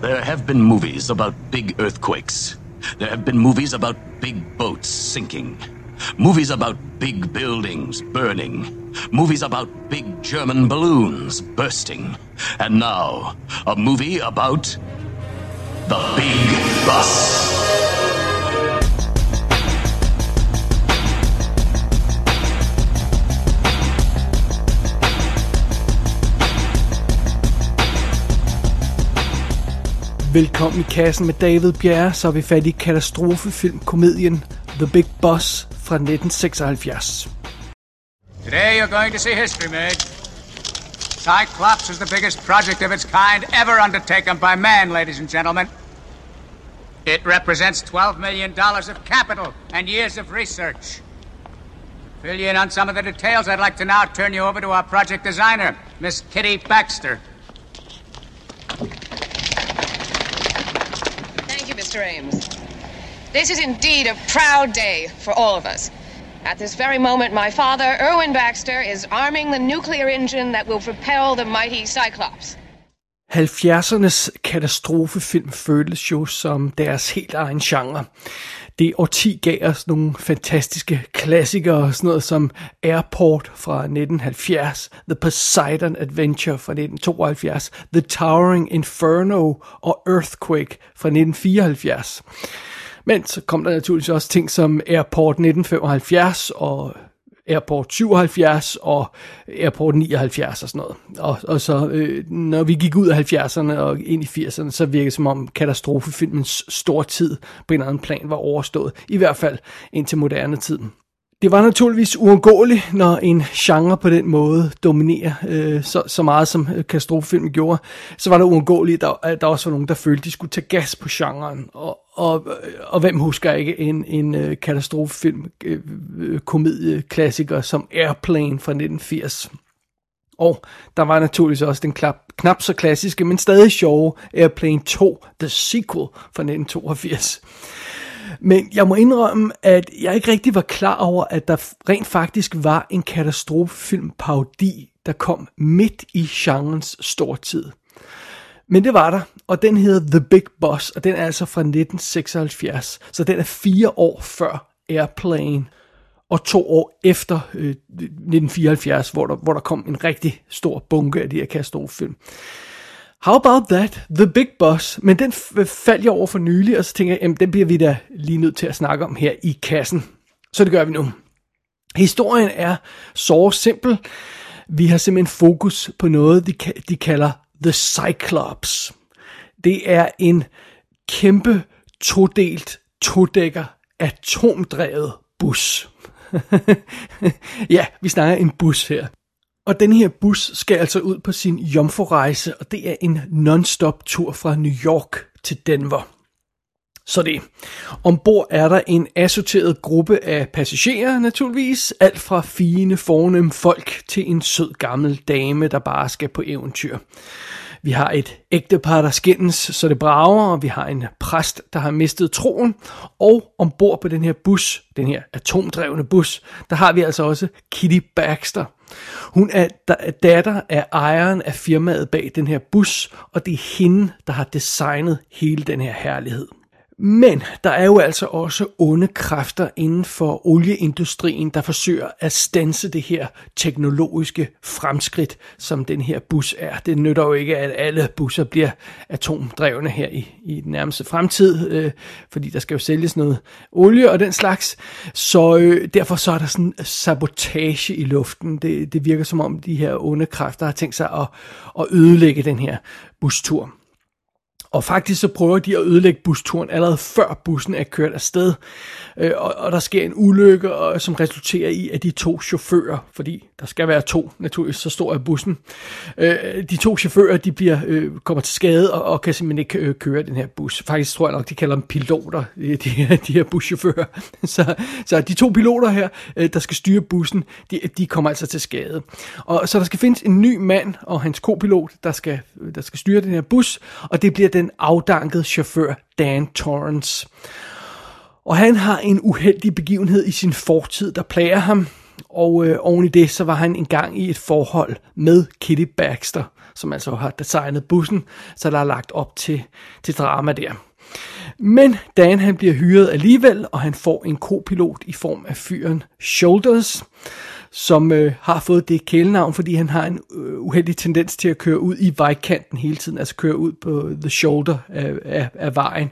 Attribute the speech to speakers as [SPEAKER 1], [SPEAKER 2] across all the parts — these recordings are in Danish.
[SPEAKER 1] There have been movies about big earthquakes. There have been movies about big boats sinking. Movies about big buildings burning. Movies about big German balloons bursting. And now, a movie about the big bus.
[SPEAKER 2] Velkommen i kassen med David Bjerre, så er vi fat i katastrofefilm-komedien The Big Boss fra 1976.
[SPEAKER 3] Today you're going to see history made. Cyclops is the biggest project of its kind ever undertaken by man, ladies and gentlemen. It represents $12 million of capital and years of research. Fill you in on some of the details, I'd like to now turn you over to our project designer, Miss Kitty Baxter.
[SPEAKER 4] Thank you, Mr. Ames. This is indeed a proud day for all of us. At this very moment, my father, Erwin Baxter, is arming the nuclear engine that will propel the mighty Cyclops.
[SPEAKER 2] 70'ernes katastrofefilm føltes jo som deres helt egen genre. Det årti gav os nogle fantastiske klassikere, sådan noget som Airport fra 1970, The Poseidon Adventure fra 1972, The Towering Inferno og Earthquake fra 1974. Men så kom der naturligvis også ting som Airport 1975 og Airport 77 og Airport 79 og sådan noget. Og, og så øh, når vi gik ud af 70'erne og ind i 80'erne, så virkede det som om katastrofefilmens store tid på en eller anden plan var overstået. I hvert fald indtil moderne tiden. Det var naturligvis uundgåeligt, når en genre på den måde dominerer øh, så, så meget, som øh, katastrofefilmen gjorde. Så var det uundgåeligt, at der, der også var nogen, der følte, de skulle tage gas på genren. Og, og, øh, og hvem husker ikke en, en øh, katastrofefilm, øh, øh, komedieklassiker som Airplane fra 1980. Og der var naturligvis også den klap, knap så klassiske, men stadig sjove Airplane 2, The Sequel fra 1982. Men jeg må indrømme, at jeg ikke rigtig var klar over, at der rent faktisk var en katastrofefilm parodi, der kom midt i genrens stortid. Men det var der, og den hedder The Big Boss, og den er altså fra 1976, så den er fire år før Airplane, og to år efter øh, 1974, hvor der, hvor der kom en rigtig stor bunke af de her katastrofefilm. How about that? The Big Boss. Men den faldt jeg over for nylig, og så tænker jeg, jamen, den bliver vi da lige nødt til at snakke om her i kassen. Så det gør vi nu. Historien er så simpel. Vi har simpelthen fokus på noget, de, de kalder The Cyclops. Det er en kæmpe todelt, todækker, atomdrevet bus. ja, vi snakker en bus her. Og den her bus skal altså ud på sin jomfrurejse, og det er en non-stop tur fra New York til Denver. Så det. Ombord er der en assorteret gruppe af passagerer naturligvis. Alt fra fine, fornemme folk til en sød gammel dame, der bare skal på eventyr. Vi har et ægtepar, der skændes, så det brager, og vi har en præst, der har mistet troen. Og ombord på den her bus, den her atomdrevne bus, der har vi altså også Kitty Baxter. Hun er datter af ejeren af firmaet bag den her bus, og det er hende, der har designet hele den her herlighed. Men der er jo altså også onde kræfter inden for olieindustrien, der forsøger at stanse det her teknologiske fremskridt, som den her bus er. Det nytter jo ikke, at alle busser bliver atomdrevne her i, i den nærmeste fremtid, øh, fordi der skal jo sælges noget olie og den slags. Så øh, derfor så er der sådan sabotage i luften. Det, det virker som om de her onde kræfter har tænkt sig at, at ødelægge den her bustur. Og faktisk så prøver de at ødelægge busturen allerede før bussen er kørt afsted. Øh, og, og der sker en ulykke, og, som resulterer i, at de to chauffører, fordi der skal være to, naturligvis så stor er bussen, øh, de to chauffører, de bliver, øh, kommer til skade og, og kan simpelthen ikke øh, køre den her bus. Faktisk tror jeg nok, de kalder dem piloter, de, de her buschauffører. Så, så de to piloter her, øh, der skal styre bussen, de, de kommer altså til skade. Og så der skal findes en ny mand og hans kopilot, der skal, øh, der skal styre den her bus, og det bliver den afdankede chauffør Dan Torrance. Og han har en uheldig begivenhed i sin fortid, der plager ham. Og øh, oven i det, så var han engang i et forhold med Kitty Baxter, som altså har designet bussen, så der er lagt op til, til drama der. Men Dan han bliver hyret alligevel, og han får en kopilot i form af fyren Shoulders, som øh, har fået det kælenavn, fordi han har en øh, uheldig tendens til at køre ud i vejkanten hele tiden, altså køre ud på the shoulder af, af, af vejen.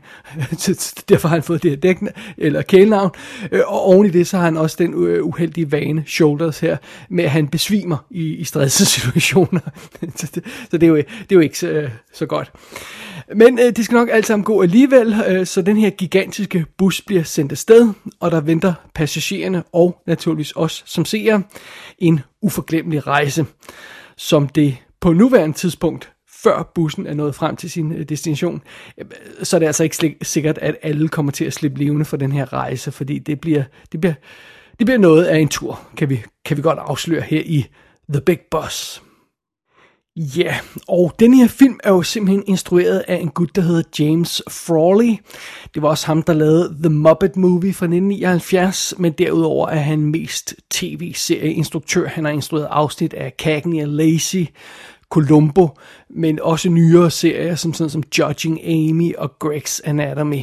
[SPEAKER 2] Derfor har han fået det her dækken, eller kælenavn. Øh, og oven i det, så har han også den øh, uheldige vane, shoulders her, med at han besvimer i, i stressede situationer. så, det, så det, er jo, det er jo ikke så, øh, så godt. Men øh, det skal nok alt sammen gå alligevel, øh, så den her gigantiske bus bliver sendt afsted, og der venter passagererne og naturligvis os som seere en uforglemmelig rejse, som det på nuværende tidspunkt før bussen er nået frem til sin øh, destination, øh, så er det altså ikke sikkert, at alle kommer til at slippe levende for den her rejse, fordi det bliver, det bliver, det bliver noget af en tur, kan vi, kan vi godt afsløre her i The Big Bus. Ja, yeah, og den her film er jo simpelthen instrueret af en gut, der hedder James Frawley. Det var også ham, der lavede The Muppet Movie fra 1979, men derudover er han mest tv-serieinstruktør. Han har instrueret afsnit af Cagney og Lacey, Columbo, men også nyere serier som sådan som Judging Amy og Greg's Anatomy.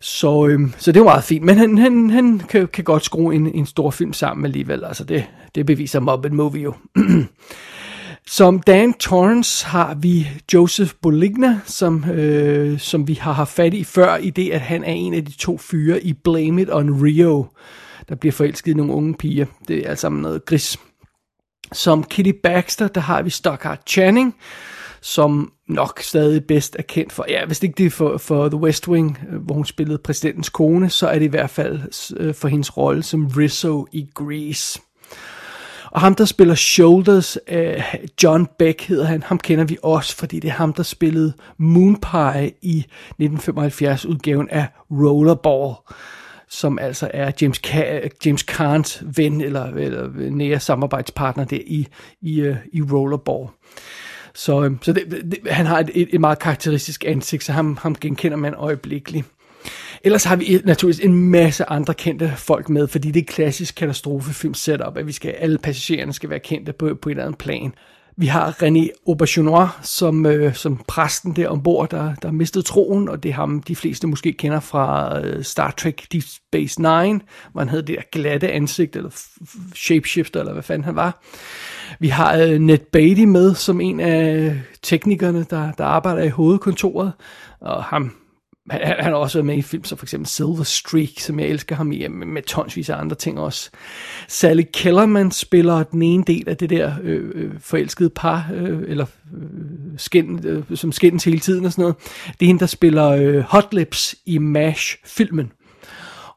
[SPEAKER 2] Så, øhm, så det var meget fint, men han, han, han kan, kan godt skrue en, en stor film sammen alligevel. Altså det, det beviser Muppet Movie jo. Som Dan Torrance har vi Joseph Boligna, som, øh, som vi har haft fat i før, i det at han er en af de to fyre i Blame It on Rio, der bliver forelsket i nogle unge piger. Det er altså noget gris. Som Kitty Baxter, der har vi Stockard Channing, som nok stadig bedst er kendt for, ja, hvis det ikke det er for, for The West Wing, øh, hvor hun spillede præsidentens kone, så er det i hvert fald øh, for hendes rolle som Rizzo i Grease. Og ham, der spiller Shoulders, øh, John Beck hedder han, ham kender vi også, fordi det er ham, der spillede Moonpie i 1975-udgaven af Rollerball som altså er James, Ka- James Carnes ven eller, eller nære samarbejdspartner der i, i, uh, i Rollerball. Så, øh, så det, det, han har et, et meget karakteristisk ansigt, så ham, ham genkender man øjeblikkeligt. Ellers har vi naturligvis en masse andre kendte folk med, fordi det er klassisk katastrofefilm setup, at vi skal, alle passagererne skal være kendte på, på et eller andet plan. Vi har René Aubergenois som, øh, som præsten der ombord, der, der mistede troen, og det er ham, de fleste måske kender fra øh, Star Trek Deep Space Nine, hvor han havde det der glatte ansigt, eller shapeshifter, eller hvad fanden han var. Vi har øh, Ned Beatty med som en af teknikerne, der, der arbejder i hovedkontoret, og ham han, han har også været med i film som for eksempel Silver Streak, som jeg elsker ham i, med, med tonsvis af andre ting også. Sally Kellerman spiller den ene del af det der øh, øh forelskede par, øh, eller øh, skin, øh, som skændes hele tiden og sådan noget. Det er hende, der spiller øh, Hot Lips i MASH-filmen.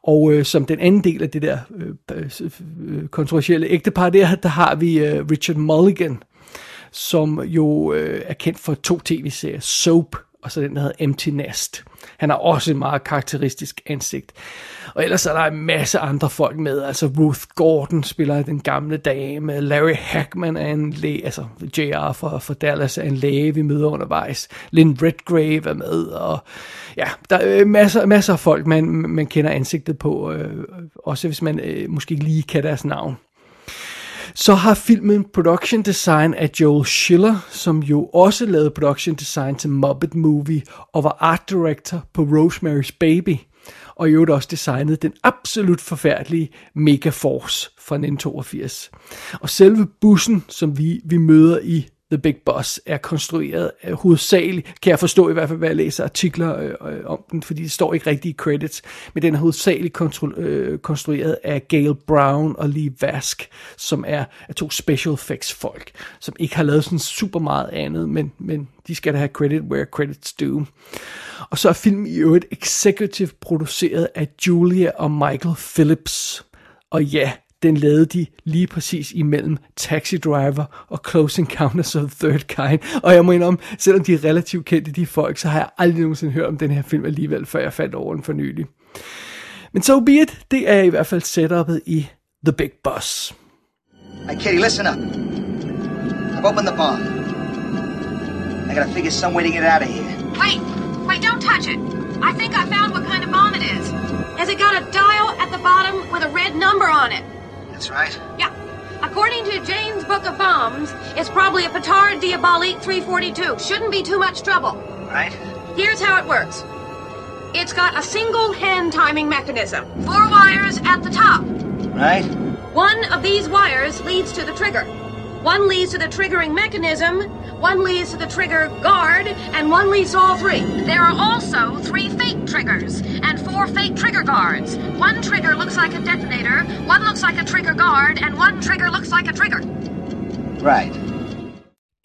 [SPEAKER 2] Og øh, som den anden del af det der øh, øh, øh, kontroversielle ægtepar der, der har vi øh, Richard Mulligan, som jo øh, er kendt for to tv-serier, Soap og så den, der hedder Empty Nest. Han har også et meget karakteristisk ansigt. Og ellers er der en masse andre folk med, altså Ruth Gordon spiller den gamle dame, Larry Hackman er en læge, altså JR for, for Dallas er en læge, vi møder undervejs, Lynn Redgrave er med, og ja, der er øh, masser, masser af folk, man, man kender ansigtet på, øh, også hvis man øh, måske ikke lige kan deres navn. Så har filmen production design af Joel Schiller, som jo også lavede production design til Muppet Movie og var art director på Rosemary's Baby. Og i øvrigt også designet den absolut forfærdelige Megaforce fra 1982. Og selve bussen, som vi, vi møder i The Big Boss er konstrueret øh, hovedsageligt, kan jeg forstå i hvert fald, hvad jeg læser artikler øh, øh, om den, fordi det står ikke rigtigt i credits, men den er hovedsageligt kontro- øh, konstrueret af Gail Brown og Lee Vask, som er, er to special effects folk, som ikke har lavet sådan super meget andet, men, men de skal da have credit where credits due. Og så er filmen i øvrigt executive produceret af Julia og Michael Phillips. Og ja, den lavede de lige præcis imellem Taxi Driver og Close Encounters of the Third Kind. Og jeg må indrømme, selvom de er relativt kendte, de folk, så har jeg aldrig nogensinde hørt om den her film alligevel, før jeg fandt over den for nylig. Men so be it, det er i hvert fald setupet i The Big Boss.
[SPEAKER 5] Hey Kitty, listen up. I've opened the bomb. I gotta figure some way to get out of here.
[SPEAKER 4] Wait, wait, don't touch it. I think I found what kind of bomb it is. Has it got a dial at the bottom with a red number on it?
[SPEAKER 5] That's right.
[SPEAKER 4] Yeah. According to Jane's Book of Bombs, it's probably a Petard Diabolique 342. Shouldn't be too much trouble.
[SPEAKER 5] Right?
[SPEAKER 4] Here's how it works. It's got a single hand timing mechanism. Four wires at the top.
[SPEAKER 5] Right?
[SPEAKER 4] One of these wires leads to the trigger. One leads to the triggering mechanism, one leads to the trigger guard, and one leads to all three. There are also three fake triggers and four fake trigger guards. One trigger looks like a detonator, one looks like a trigger guard, and one trigger looks like a trigger.
[SPEAKER 5] Right.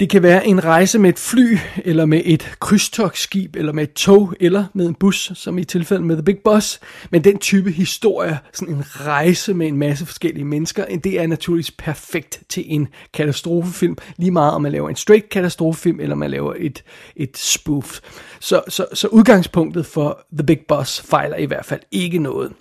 [SPEAKER 2] Det kan være en rejse med et fly, eller med et krydstogsskib, eller med et tog, eller med en bus, som i tilfældet med The Big Boss. Men den type historie, sådan en rejse med en masse forskellige mennesker, det er naturligvis perfekt til en katastrofefilm. Lige meget om man laver en straight katastrofefilm, eller man laver et, et spoof. Så, så, så udgangspunktet for The Big Boss fejler i hvert fald ikke noget.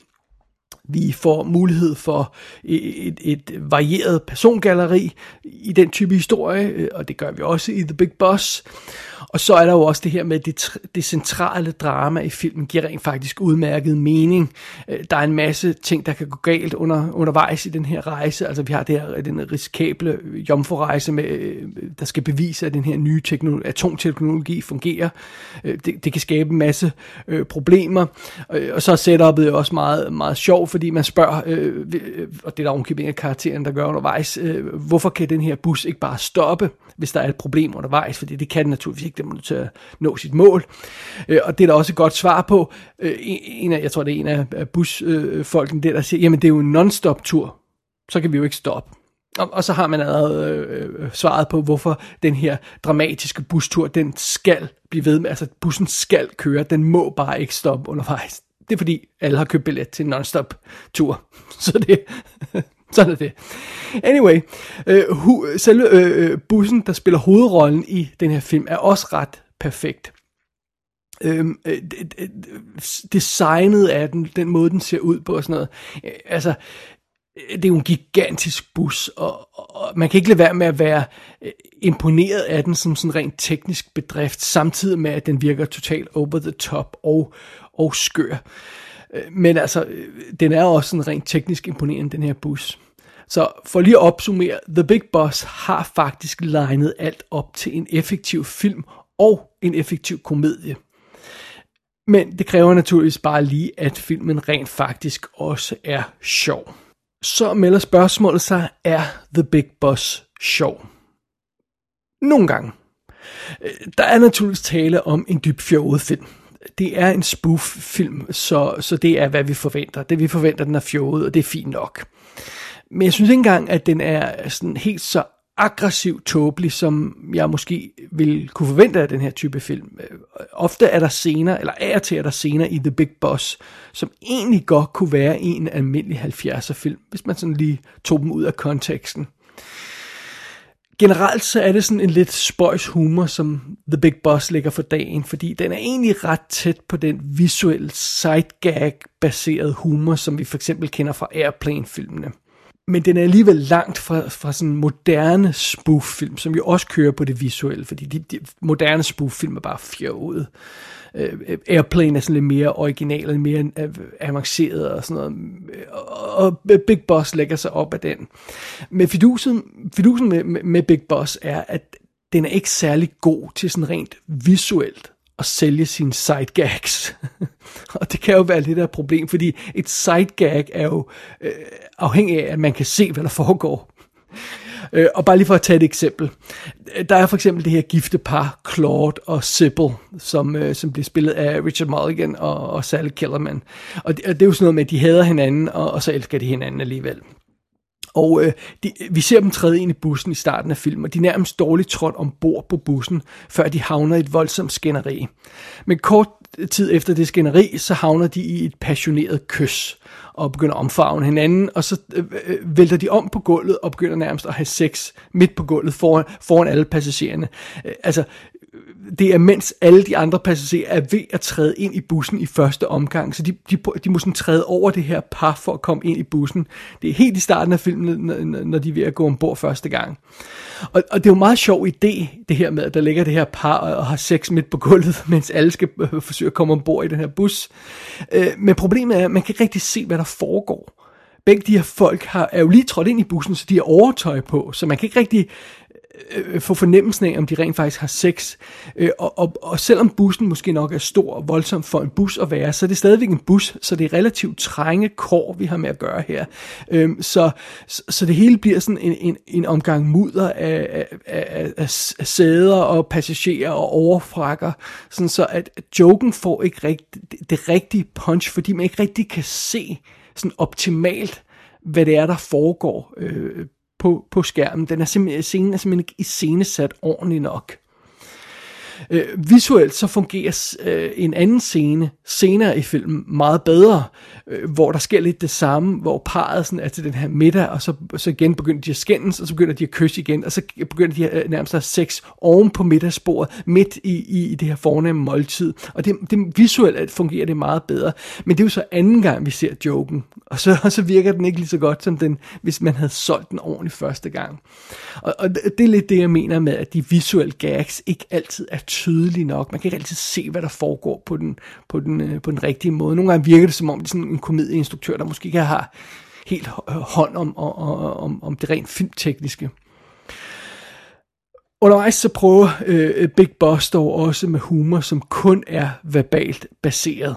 [SPEAKER 2] Vi får mulighed for e, et, et varieret persongalleri i den type historie, øh, og det gør vi også i The Big Boss. Og så er der jo også det her med, det, det centrale drama i filmen giver rent faktisk udmærket mening. Øh, der er en masse ting, der kan gå galt under, undervejs i den her rejse. Altså vi har det her, den risikable jomforrejse, med, øh, der skal bevise, at den her nye teknologi, atomteknologi fungerer. Det, det kan skabe en masse øh, problemer. Og så er setupet jo også meget, meget sjovt, fordi man spørger, øh, øh, og det er der ovenkøbet af karakteren, der gør undervejs, øh, hvorfor kan den her bus ikke bare stoppe, hvis der er et problem undervejs, fordi det kan den naturligvis ikke, den må til at nå sit mål. Øh, og det er der også et godt svar på. Øh, en af, jeg tror det er en af busfolkene øh, der, der siger, jamen det er jo en non-stop tur, så kan vi jo ikke stoppe. Og, og så har man allerede øh, øh svaret på, hvorfor den her dramatiske bustur, den skal blive ved med, altså bussen skal køre, den må bare ikke stoppe undervejs. Det er fordi, alle har købt billet til en non-stop tur. Så det, sådan er det. Anyway, øh, hu, selve øh, øh, bussen, der spiller hovedrollen i den her film, er også ret perfekt. Øhm, øh, designet af den, den måde den ser ud på og sådan noget. Øh, altså, øh, det er jo en gigantisk bus, og, og man kan ikke lade være med at være øh, imponeret af den som sådan rent teknisk bedrift, samtidig med at den virker totalt over the top og, og skør. Øh, men altså, øh, den er også sådan rent teknisk imponerende, den her bus. Så for lige at opsummere, The Big Boss har faktisk legnet alt op til en effektiv film og en effektiv komedie. Men det kræver naturligvis bare lige, at filmen rent faktisk også er sjov. Så melder spørgsmålet sig, er The Big Boss sjov? Nogle gange. Øh, der er naturligvis tale om en dyb fjollet film det er en spoof-film, så, så det er, hvad vi forventer. Det vi forventer, den er fjollet, og det er fint nok. Men jeg synes ikke engang, at den er sådan helt så aggressiv tåbelig, som jeg måske vil kunne forvente af den her type film. Ofte er der scener, eller er til er der scener i The Big Boss, som egentlig godt kunne være en almindelig 70'er film, hvis man sådan lige tog dem ud af konteksten. Generelt så er det sådan en lidt spøjs humor, som The Big Boss ligger for dagen, fordi den er egentlig ret tæt på den visuelle sidegag-baserede humor, som vi for eksempel kender fra Airplane-filmene. Men den er alligevel langt fra, fra sådan moderne spoof-film, som jo også kører på det visuelle, fordi de, de moderne spoof-film er bare fjollet øh, øh Airplane er sådan lidt mere original, lidt mere øh, avanceret og sådan noget. Og Big Boss lægger sig op af den. Men fidusen, fidusen med, med, med Big Boss er, at den er ikke særlig god til sådan rent visuelt at sælge sine sidegags. og det kan jo være lidt af et problem, fordi et gag er jo øh, afhængig af, at man kan se, hvad der foregår. Øh, og bare lige for at tage et eksempel. Der er for eksempel det her gifte par, Claude og Sybil, som, øh, som bliver spillet af Richard Mulligan og, og Sally Kellerman. Og det, og det er jo sådan noget med, at de hader hinanden, og, og så elsker de hinanden alligevel. Og øh, de, vi ser dem træde ind i bussen i starten af filmen, og de er nærmest dårligt trådt ombord på bussen, før de havner i et voldsomt skænderi. Men kort øh, tid efter det skænderi, så havner de i et passioneret kys og begynder at omfavne hinanden, og så øh, øh, vælter de om på gulvet og begynder nærmest at have sex midt på gulvet foran, foran alle passagererne. Øh, altså, det er mens alle de andre passagerer er ved at træde ind i bussen i første omgang, så de, de, de må sådan træde over det her par for at komme ind i bussen. Det er helt i starten af filmen, når, når de er ved at gå ombord første gang. Og, og det er jo en meget sjov idé, det her med, at der ligger det her par og, og har sex midt på gulvet, mens alle skal øh, forsøge at komme ombord i den her bus. Øh, men problemet er, at man kan ikke rigtig se, hvad der foregår. begge de her folk har, er jo lige trådt ind i bussen, så de har overtøj på, så man kan ikke rigtig Øh, øh, få fornemmelsen af, om de rent faktisk har sex. Øh, og, og, og selvom bussen måske nok er stor og voldsom for en bus at være, så er det stadigvæk en bus, så det er relativt trænge kår, vi har med at gøre her. Øh, så, så det hele bliver sådan en, en, en omgang mudder af, af, af, af sæder og passagerer og overfrakker, sådan så at joken får ikke rigt, det, det rigtige punch, fordi man ikke rigtig kan se sådan optimalt, hvad det er, der foregår øh, på, på skærmen. Den er simpelthen, scenen er simpelthen ikke iscenesat ordentligt nok. Øh, visuelt så fungerer øh, en anden scene senere i filmen meget bedre, øh, hvor der sker lidt det samme, hvor parret sådan er til den her middag, og så, så igen begynder de at skændes, og så begynder de at kysse igen, og så begynder de at, øh, nærmest at have sex oven på middagsbordet, midt i, i, i det her fornemme måltid. Og det, det visuelt fungerer det meget bedre. Men det er jo så anden gang, vi ser joken, og så, og så virker den ikke lige så godt, som den, hvis man havde solgt den ordentligt første gang. Og, og det er lidt det, jeg mener med, at de visuelle gags ikke altid er tydelig nok. Man kan ikke altid se, hvad der foregår på den, på den, øh, på den rigtige måde. Nogle gange virker det, som om det er sådan en komedieinstruktør, der måske ikke har helt øh, hånd om, om, om, om det rent filmtekniske. Undervejs så prøver øh, Big Boss dog også med humor, som kun er verbalt baseret.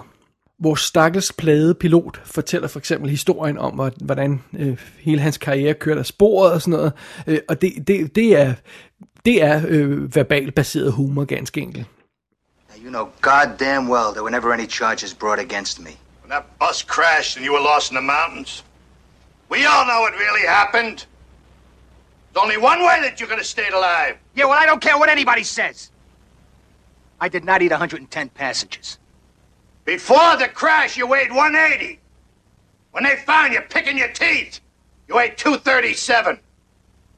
[SPEAKER 2] Vores stakkels plade pilot fortæller for eksempel historien om, hvordan øh, hele hans karriere kørte af sporet og sådan noget. Øh, og det, det, det er, det er øh, verbalt baseret humor, ganske enkelt.
[SPEAKER 5] You know goddamn well there were never any charges brought against me.
[SPEAKER 6] When that bus crashed and you were lost in the mountains, we all know it really happened. There's only one way that you could have stayed alive.
[SPEAKER 3] Yeah, well, I don't care what anybody says. I did not eat 110 passengers.
[SPEAKER 6] Before the crash, you weighed 180. When they found you picking your teeth, you weighed 237.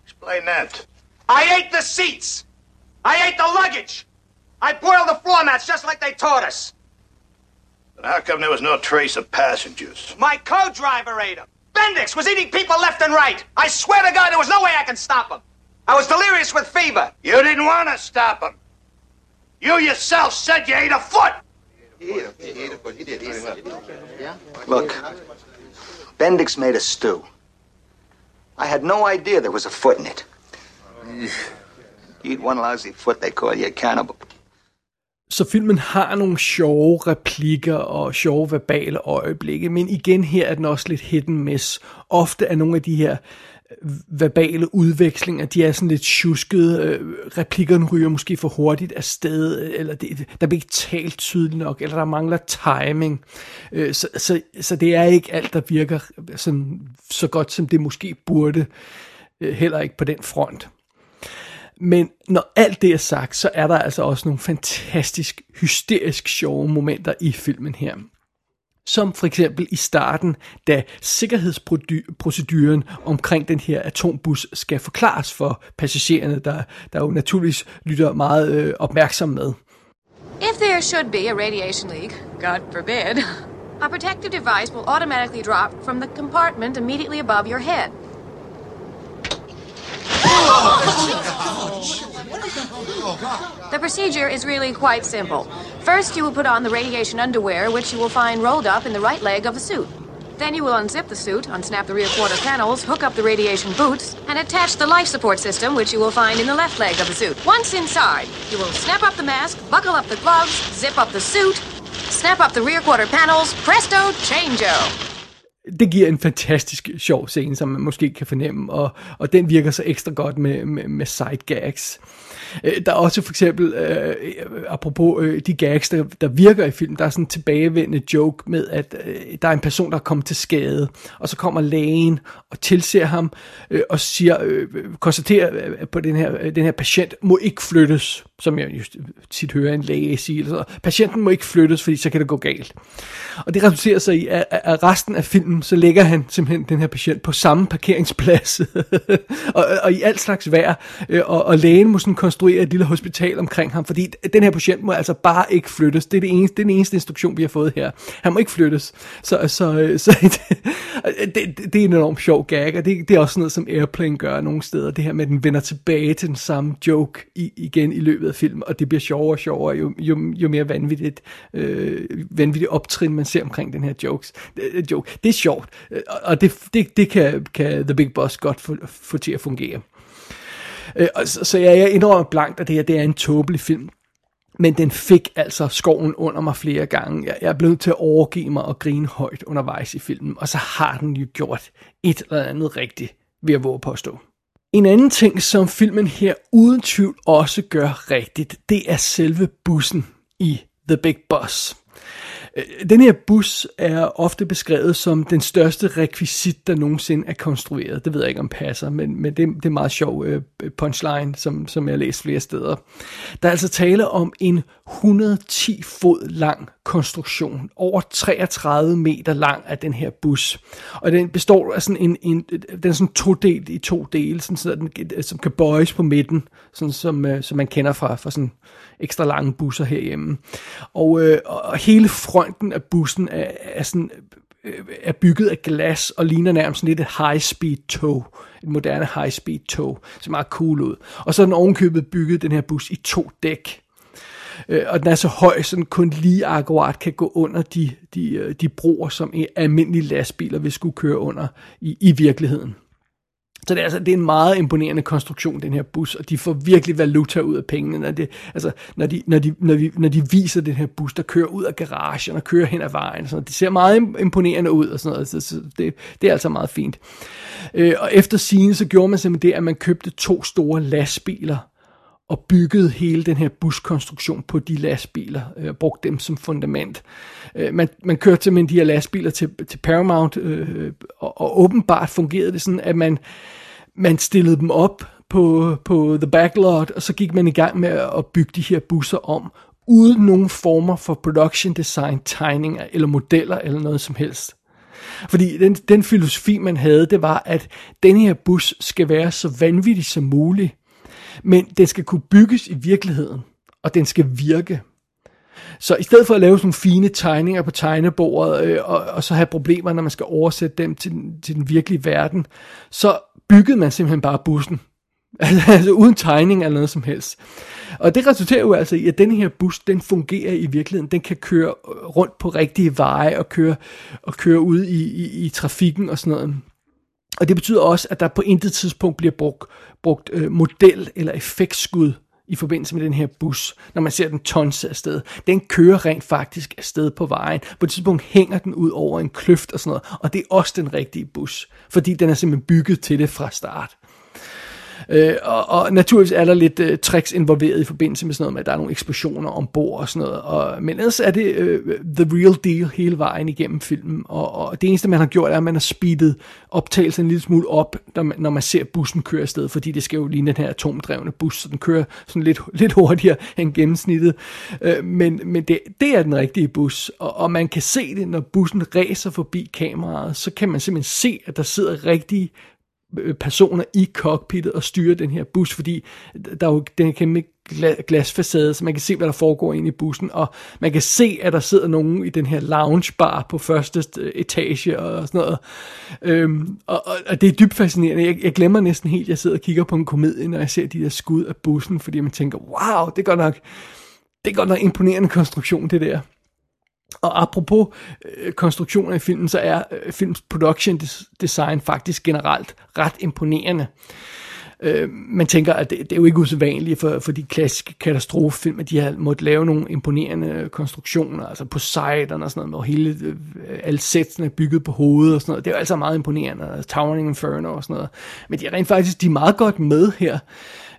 [SPEAKER 6] Explain that.
[SPEAKER 3] I ate the seats. I ate the luggage. I boiled the floor mats just like they taught us.
[SPEAKER 6] But how come there was no trace of passengers?
[SPEAKER 3] My co-driver ate them. Bendix was eating people left and right. I swear to God, there was no way I can stop him. I was delirious with fever.
[SPEAKER 6] You didn't want to stop him. You yourself said you ate a foot.
[SPEAKER 5] He ate a foot. He ate a foot. He did. He did. Yeah. Look, Bendix made a stew. I had no idea there was a foot in it. Eat one lousy foot, they call you a cannibal.
[SPEAKER 2] Så filmen har nogle sjove replikker og sjove verbale øjeblikke, men igen her er den også lidt hit and miss. Ofte er nogle af de her øh, verbale udvekslinger, de er sådan lidt tjuskede, øh, replikkerne ryger måske for hurtigt af sted, eller det, der bliver ikke talt tydeligt nok, eller der mangler timing. Øh, så, så, så det er ikke alt, der virker sådan, så godt, som det måske burde, heller ikke på den front. Men når alt det er sagt, så er der altså også nogle fantastisk, hysterisk sjove momenter i filmen her. Som for eksempel i starten, da sikkerhedsproceduren omkring den her atombus skal forklares for passagererne, der, der jo naturligvis lytter meget øh, opmærksom med.
[SPEAKER 4] If there should be a radiation leak, God forbid, a protective device will automatically drop from the compartment immediately above your head. The procedure is really quite simple. First, you will put on the radiation underwear, which you will find rolled up in the right leg of the suit. Then you will unzip the suit, unsnap the rear quarter panels, hook up the radiation boots, and attach the life support system, which you will find in the left leg of the suit. Once inside, you will snap up the mask, buckle up the gloves, zip up the suit, snap up the rear quarter panels, presto, changeo.
[SPEAKER 2] Det giver en fantastisk sjov scene, som man måske kan fornemme, og, og den virker så ekstra godt med, med, med side gags. Øh, der er også for eksempel, øh, apropos øh, de gags, der, der virker i filmen, der er sådan en tilbagevendende joke med, at øh, der er en person, der er kommet til skade, og så kommer lægen og tilser ham, øh, og siger, øh, konstaterer øh, på den her, øh, den her patient, må ikke flyttes, som jeg just tit hører en læge sige. Så, patienten må ikke flyttes, fordi så kan det gå galt. Og det resulterer sig i, at, at resten af filmen, så lægger han simpelthen den her patient på samme parkeringsplads, og, og i alt slags vejr, øh, og, og lægen må sådan konstruere konstruere et lille hospital omkring ham, fordi den her patient må altså bare ikke flyttes. Det er, det eneste, det er den eneste instruktion, vi har fået her. Han må ikke flyttes. Så, så, øh, så det, det, det er en enormt sjov gag, og det, det er også noget, som Airplane gør nogle steder. Det her med, at den vender tilbage til den samme joke i, igen i løbet af filmen, og det bliver sjovere og sjovere, jo, jo, jo mere vanvittigt, øh, vanvittigt optrin, man ser omkring den her jokes. Øh, joke. Det er sjovt, øh, og det, det, det kan, kan The Big Boss godt få, få til at fungere. Øh, så, så jeg, jeg indrømmer blankt, at det her det er en tåbelig film. Men den fik altså skoven under mig flere gange. Jeg, jeg er blevet til at overgive mig og grine højt undervejs i filmen, og så har den jo gjort et eller andet rigtigt, ved at våge påstå. En anden ting, som filmen her uden tvivl også gør rigtigt, det er selve bussen i The Big Bus. Øh, den her bus er ofte beskrevet som den største rekvisit, der nogensinde er konstrueret. Det ved jeg ikke om passer, men, men det, det er meget sjov øh, punchline, som, som jeg har læst flere steder. Der er altså tale om en 110 fod lang konstruktion. Over 33 meter lang af den her bus. Og den består af sådan en, en den er sådan todelt i to dele, sådan, så den, som kan bøjes på midten, sådan som, øh, som man kender fra, fra sådan ekstra lange busser herhjemme. Og, uh, og hele fronten af bussen er, er sådan øh, er bygget af glas og ligner nærmest lidt et high-speed tog. Et moderne high-speed tog. Så meget cool ud. Og så er den ovenkøbet bygget, den her bus, i to dæk. Øh, og den er så høj, så den kun lige akkurat kan gå under de, de, øh, de broer, som almindelige lastbiler vil skulle køre under i, i virkeligheden. Så det er, altså, det er en meget imponerende konstruktion, den her bus, og de får virkelig valuta ud af pengene, når, det, altså, når, de, når, de, når, de, når de viser den her bus, der kører ud af garagen og kører hen ad vejen. Så det ser meget imponerende ud, og sådan noget, så, så det, det er altså meget fint. Øh, og efter scene, så gjorde man simpelthen det, at man købte to store lastbiler, og byggede hele den her buskonstruktion på de lastbiler, øh, brugte dem som fundament. Øh, man, man kørte simpelthen de her lastbiler til, til Paramount, øh, og, og åbenbart fungerede det sådan, at man, man stillede dem op på, på the backlot, og så gik man i gang med at bygge de her busser om, uden nogen former for production design, tegninger eller modeller eller noget som helst. Fordi den, den filosofi, man havde, det var, at den her bus skal være så vanvittig som muligt, men den skal kunne bygges i virkeligheden, og den skal virke. Så i stedet for at lave sådan nogle fine tegninger på tegnebordet, øh, og, og så have problemer, når man skal oversætte dem til, til den virkelige verden, så byggede man simpelthen bare bussen. altså uden tegning eller noget som helst. Og det resulterer jo altså i, at den her bus, den fungerer i virkeligheden. Den kan køre rundt på rigtige veje og køre, og køre ud i, i, i trafikken og sådan noget. Og det betyder også, at der på intet tidspunkt bliver brugt, brugt øh, model eller effektskud i forbindelse med den her bus, når man ser den tonse afsted. Den kører rent faktisk afsted på vejen. På et tidspunkt hænger den ud over en kløft og sådan noget, og det er også den rigtige bus, fordi den er simpelthen bygget til det fra start. Øh, og, og naturligvis er der lidt øh, tricks involveret i forbindelse med sådan noget med, at der er nogle eksplosioner ombord og sådan noget. Og, men ellers er det øh, the real deal hele vejen igennem filmen. Og, og det eneste, man har gjort, er, at man har speedet optagelsen en lille smule op, når man, når man ser bussen køre afsted, fordi det skal jo ligne den her atomdrevne bus, så den kører sådan lidt, lidt hurtigere end gennemsnittet. Øh, men men det, det er den rigtige bus, og, og man kan se det, når bussen ræser forbi kameraet, så kan man simpelthen se, at der sidder rigtige Øh, personer i cockpittet og styre den her bus, fordi der er jo den kæmpe glasfacade, så man kan se, hvad der foregår inde i bussen, og man kan se, at der sidder nogen i den her loungebar på første øh, etage og sådan noget. Øhm, og, og, og det er dybt fascinerende. Jeg, jeg glemmer næsten helt, at jeg sidder og kigger på en komedie, når jeg ser de der skud af bussen, fordi man tænker, wow, det går nok, det går nok imponerende konstruktion, det der. Og apropos øh, konstruktioner i filmen, så er øh, films production design faktisk generelt ret imponerende. Øh, man tænker, at det, det er jo ikke usædvanligt for, for de klassiske katastrofefilm, at de har måttet lave nogle imponerende konstruktioner, altså på Poseidon og sådan noget, hvor hele, øh, alle sætsene er bygget på hovedet og sådan noget. Det er jo altså meget imponerende, altså Towering Inferno og sådan noget. Men de er rent faktisk, de er meget godt med her.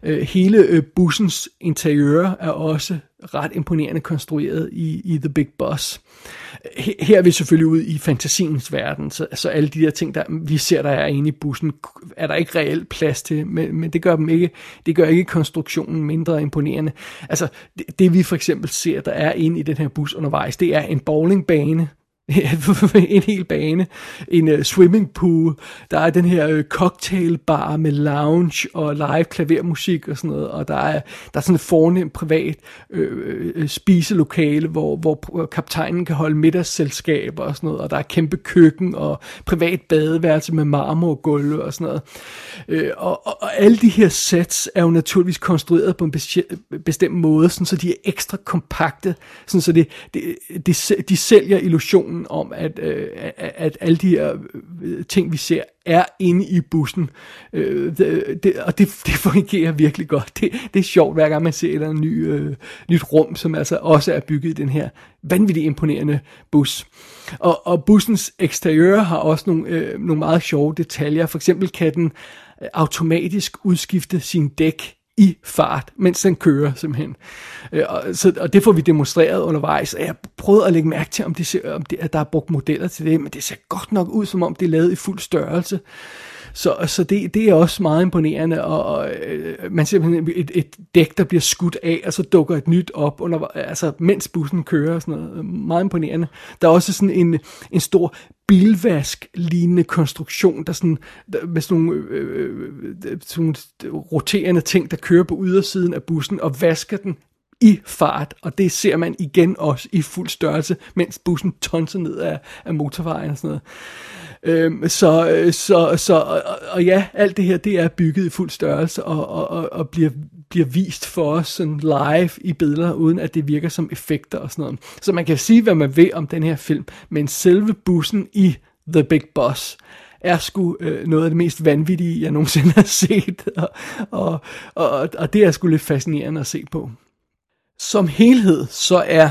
[SPEAKER 2] Øh, hele øh, bussens interiør er også ret imponerende konstrueret i, i The Big Boss. Her er vi selvfølgelig ude i fantasiens verden, så, så alle de der ting, der vi ser, der er inde i bussen, er der ikke reelt plads til, men, men det gør dem ikke, det gør ikke konstruktionen mindre imponerende. Altså, det, det vi for eksempel ser, der er inde i den her bus undervejs, det er en bowlingbane, en hel bane, en uh, swimming pool, der er den her uh, cocktailbar med lounge og live klavermusik og sådan noget, og der er, der er sådan et fornemt privat uh, øh, spiselokale, hvor, hvor kaptajnen kan holde middagsselskaber og sådan noget, og der er kæmpe køkken og privat badeværelse med marmorgulve og sådan noget. Øh, og, og, og alle de her sets er jo naturligvis konstrueret på en bestemt måde, sådan så de er ekstra kompakte, sådan så det, det, de, de sælger illusionen illusionen om, at, øh, at, at alle de her øh, ting, vi ser, er inde i bussen. Øh, det, og det, det fungerer virkelig godt. Det, det er sjovt, hver gang man ser et eller andet ny, øh, nyt rum, som altså også er bygget i den her vanvittigt imponerende bus. Og, og bussens eksteriør har også nogle, øh, nogle meget sjove detaljer. For eksempel kan den øh, automatisk udskifte sin dæk i fart, mens den kører simpelthen. Øh, og, så, og det får vi demonstreret undervejs. Jeg prøvede at lægge mærke til, om, det ser, om det, at der er brugt modeller til det, men det ser godt nok ud, som om det er lavet i fuld størrelse. Så, så det, det er også meget imponerende, og, og øh, man ser et, et dæk, der bliver skudt af, og så dukker et nyt op, under, altså mens bussen kører og sådan noget. Meget imponerende. Der er også sådan en, en stor bilvask-lignende konstruktion, der sådan, der, med sådan nogle, øh, øh, øh sådan nogle roterende ting, der kører på ydersiden af bussen og vasker den i fart, og det ser man igen også i fuld størrelse, mens bussen tonser ned af, af motorvejen og sådan noget. Øhm, så, øh, så, så og, og ja, alt det her, det er bygget i fuld størrelse og, og, og, og bliver, bliver vist for os sådan live i billeder, uden at det virker som effekter og sådan noget. Så man kan sige, hvad man ved om den her film, men selve bussen i The Big Boss er sgu øh, noget af det mest vanvittige, jeg nogensinde har set, og, og, og, og det er sgu lidt fascinerende at se på. Som helhed, så er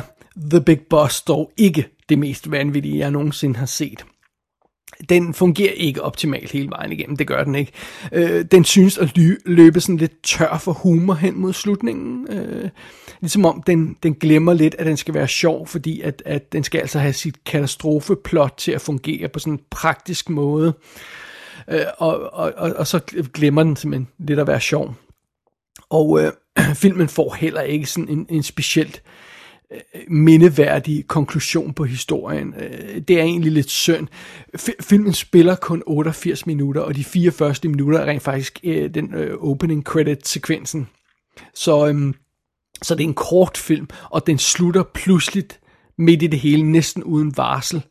[SPEAKER 2] The Big Boss dog ikke det mest vanvittige, jeg nogensinde har set den fungerer ikke optimalt hele vejen igennem, det gør den ikke. Øh, den synes at løbe sådan lidt tør for humor hen mod slutningen. Øh, ligesom om den, den glemmer lidt, at den skal være sjov, fordi at, at den skal altså have sit katastrofeplot til at fungere på sådan en praktisk måde. Øh, og, og, og, og så glemmer den simpelthen lidt at være sjov. Og øh, filmen får heller ikke sådan en, en specielt Øh, mindeværdig konklusion på historien. Øh, det er egentlig lidt synd. Filmen spiller kun 88 minutter, og de fire første minutter er rent faktisk øh, den opening credit-sekvensen. Så, øhm, så det er en kort film, og den slutter pludseligt midt i det hele, næsten uden varsel.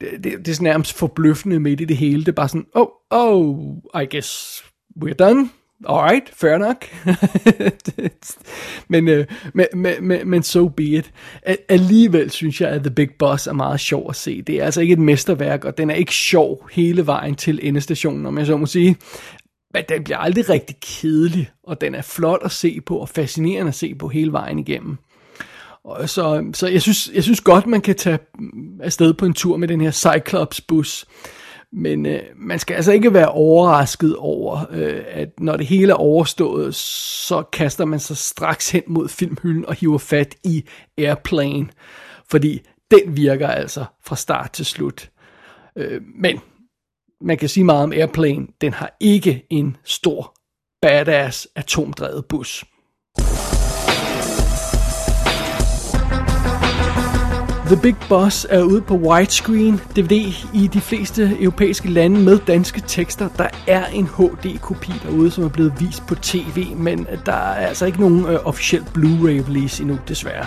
[SPEAKER 2] Det, det, det er sådan nærmest forbløffende midt i det hele. Det er bare sådan, oh, oh, I guess we're done alright, fair nok. men, øh, men, men, men so be it. Alligevel synes jeg, at The Big Boss er meget sjov at se. Det er altså ikke et mesterværk, og den er ikke sjov hele vejen til endestationen, om jeg så må sige. Men den bliver aldrig rigtig kedelig, og den er flot at se på, og fascinerende at se på hele vejen igennem. Og så, så jeg, synes, jeg synes godt, man kan tage afsted på en tur med den her Cyclops bus. Men øh, man skal altså ikke være overrasket over, øh, at når det hele er overstået, så kaster man sig straks hen mod filmhylden og hiver fat i Airplane. Fordi den virker altså fra start til slut. Øh, men man kan sige meget om Airplane. Den har ikke en stor, badass atomdrevet bus. The Big Boss er ude på widescreen DVD i de fleste europæiske lande med danske tekster. Der er en HD-kopi derude, som er blevet vist på tv, men der er altså ikke nogen øh, officiel Blu-ray release endnu, desværre.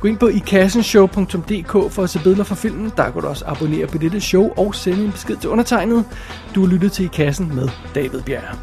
[SPEAKER 2] Gå ind på ikassenshow.dk for at se billeder fra filmen. Der kan du også abonnere på dette show og sende en besked til undertegnet. Du har lyttet til I Kassen med David Bjerg.